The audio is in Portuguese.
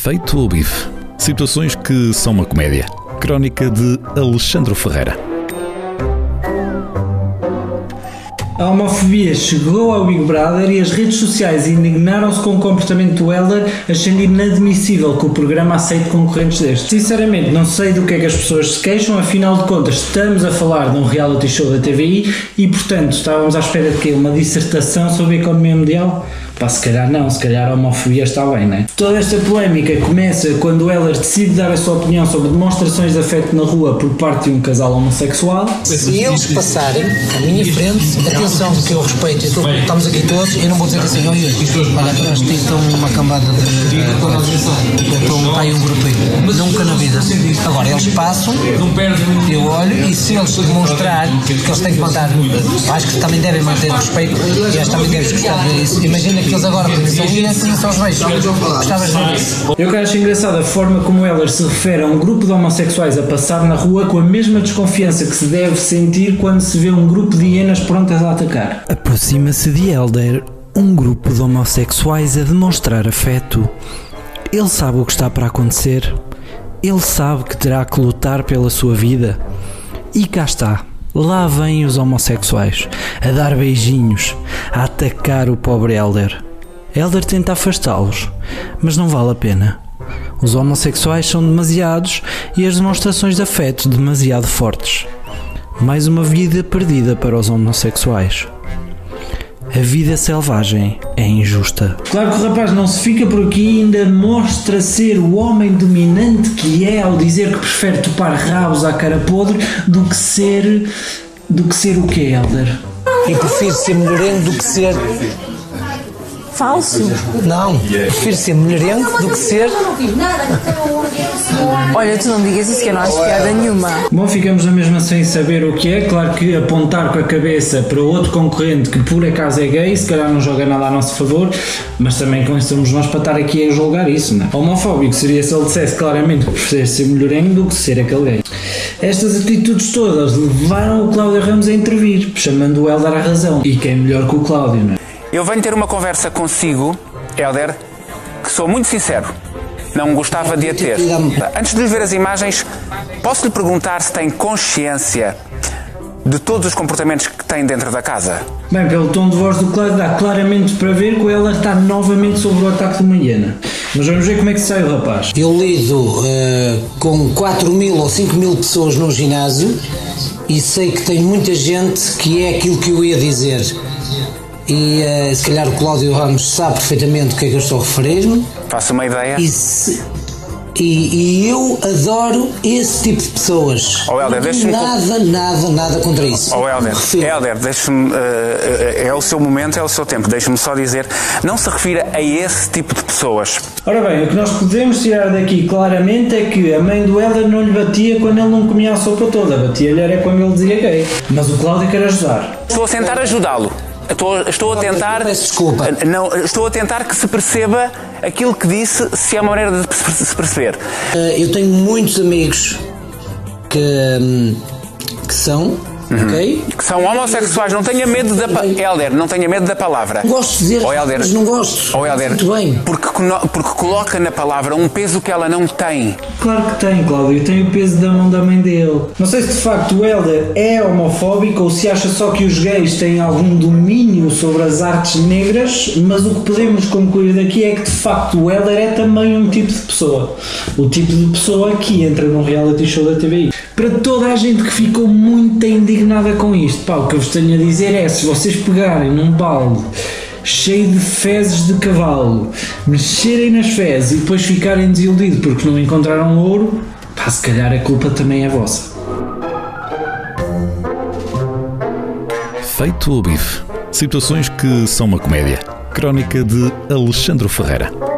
Feito o bife. Situações que são uma comédia. Crónica de Alexandre Ferreira. A homofobia chegou ao Big Brother e as redes sociais indignaram-se com o comportamento do Heller, achando inadmissível que o programa aceite concorrentes destes. Sinceramente, não sei do que é que as pessoas se queixam, afinal de contas, estamos a falar de um reality show da TVI e, portanto, estávamos à espera de que uma dissertação sobre a economia mundial? Pá, se calhar não, se calhar a homofobia está bem, né? Toda esta polémica começa quando o Heller decide dar a sua opinião sobre demonstrações de afeto na rua por parte de um casal homossexual. Se eles passarem à minha frente, atenção, que eu respeito, eu tô- estamos aqui todos, eu não vou dizer assim, olha, olha, de ti estão uma cambada de. Estou um pai e um grupo aí. Nunca na vida. Agora, eles passam, eu olho e se eles demonstrar que eles têm que manter, acho que também devem manter o respeito e eles também devem gostar de ver isso. Imagina que eles agora e assim só os beijos. Gostavas de ver isso? Eu que acho engraçado a forma como Heller se refere a um grupo de homossexuais a passar na rua com a mesma desconfiança que se deve sentir quando se vê um grupo de hienas prontas a atacar. Aproxima-se de Elder, um grupo de homossexuais a demonstrar afeto. Ele sabe o que está para acontecer. Ele sabe que terá que lutar pela sua vida. E cá está. Lá vêm os homossexuais, a dar beijinhos, a atacar o pobre Elder. Elder tenta afastá-los, mas não vale a pena. Os homossexuais são demasiados e as demonstrações de afeto demasiado fortes. Mais uma vida perdida para os homossexuais. A vida selvagem é injusta. Claro que o rapaz não se fica por aqui e ainda mostra ser o homem dominante que é ao dizer que prefere topar rabos à cara podre do que ser. do que ser o que, Helder? E prefiro ser mulherengo do que ser. Falso? Não, prefiro ser mulherengo do que ser. Olha, tu não digas isso que eu não acho piada nenhuma. Bom, ficamos na mesma sem saber o que é. Claro que apontar com a cabeça para outro concorrente que por acaso é gay, se calhar não joga nada a nosso favor, mas também quem somos nós para estar aqui a julgar isso, não é? Homofóbico seria se ele dissesse claramente que prefere ser mulherengo do que ser aquele gay. Estas atitudes todas levaram o Cláudio Ramos a intervir, chamando o Helder à razão. E quem é melhor que o Cláudio, não é? Eu venho ter uma conversa consigo, Helder, que sou muito sincero. Não gostava de a ter. Antes de lhe ver as imagens, posso lhe perguntar se tem consciência de todos os comportamentos que tem dentro da casa? Bem, pelo tom de voz do Cláudio dá claramente para ver que o Helder está novamente sobre o ataque de uma hiena. Mas vamos ver como é que sai o rapaz. Eu lido eh, com 4 mil ou 5 mil pessoas num ginásio e sei que tem muita gente que é aquilo que eu ia dizer. E eh, se calhar o Cláudio Ramos sabe perfeitamente o que é que eu estou a referir-me. Faço uma ideia. E, se- e- e eu adoro esse tipo de pessoas. Oh, Helder, Não tenho deixa-me- nada, nada, nada contra isso. Oh, Helder, deixe-me. eh, é o seu momento, é o seu tempo. Deixe-me só dizer. Não se refira a esse tipo de pessoas. Ora bem, o que nós podemos tirar daqui claramente é que a mãe do Helder não lhe batia quando ele não comia a sopa toda, batia-lhe era quando ele dizia gay. Mas o Cláudio quer ajudar. Estou a tentar ajudá-lo. Estou, estou a tentar. Peço desculpa. Não, estou a tentar que se perceba aquilo que disse, se é uma maneira de se se perceber. Eh, eu tenho muitos amigos que, hum, que são, ok? Que são homossexuais, não tenha medo da. Helder, não tenha medo da palavra. Gosto de dizer, Oh, Helder. mas não gosto. Oh, Helder, Muito bem. Porque, porque coloca na palavra um peso que ela não tem. Claro que tem, Cláudio, tem o peso da mão da mãe dele. Não sei se de facto o Helder é homofóbico ou se acha só que os gays têm algum domínio sobre as artes negras, mas o que podemos concluir daqui é que de facto o Helder é também um tipo de pessoa. O tipo de pessoa que entra num reality show da TVI. Para toda a gente que ficou muito indignada com isto, pá, o que eu vos tenho a dizer é: se vocês pegarem num balde cheio de fezes de cavalo, mexerem nas fezes e depois ficarem desiludidos porque não encontraram ouro, pá, se calhar a culpa também é vossa. Feito o bife. Situações que são uma comédia. Crónica de Alexandre Ferreira.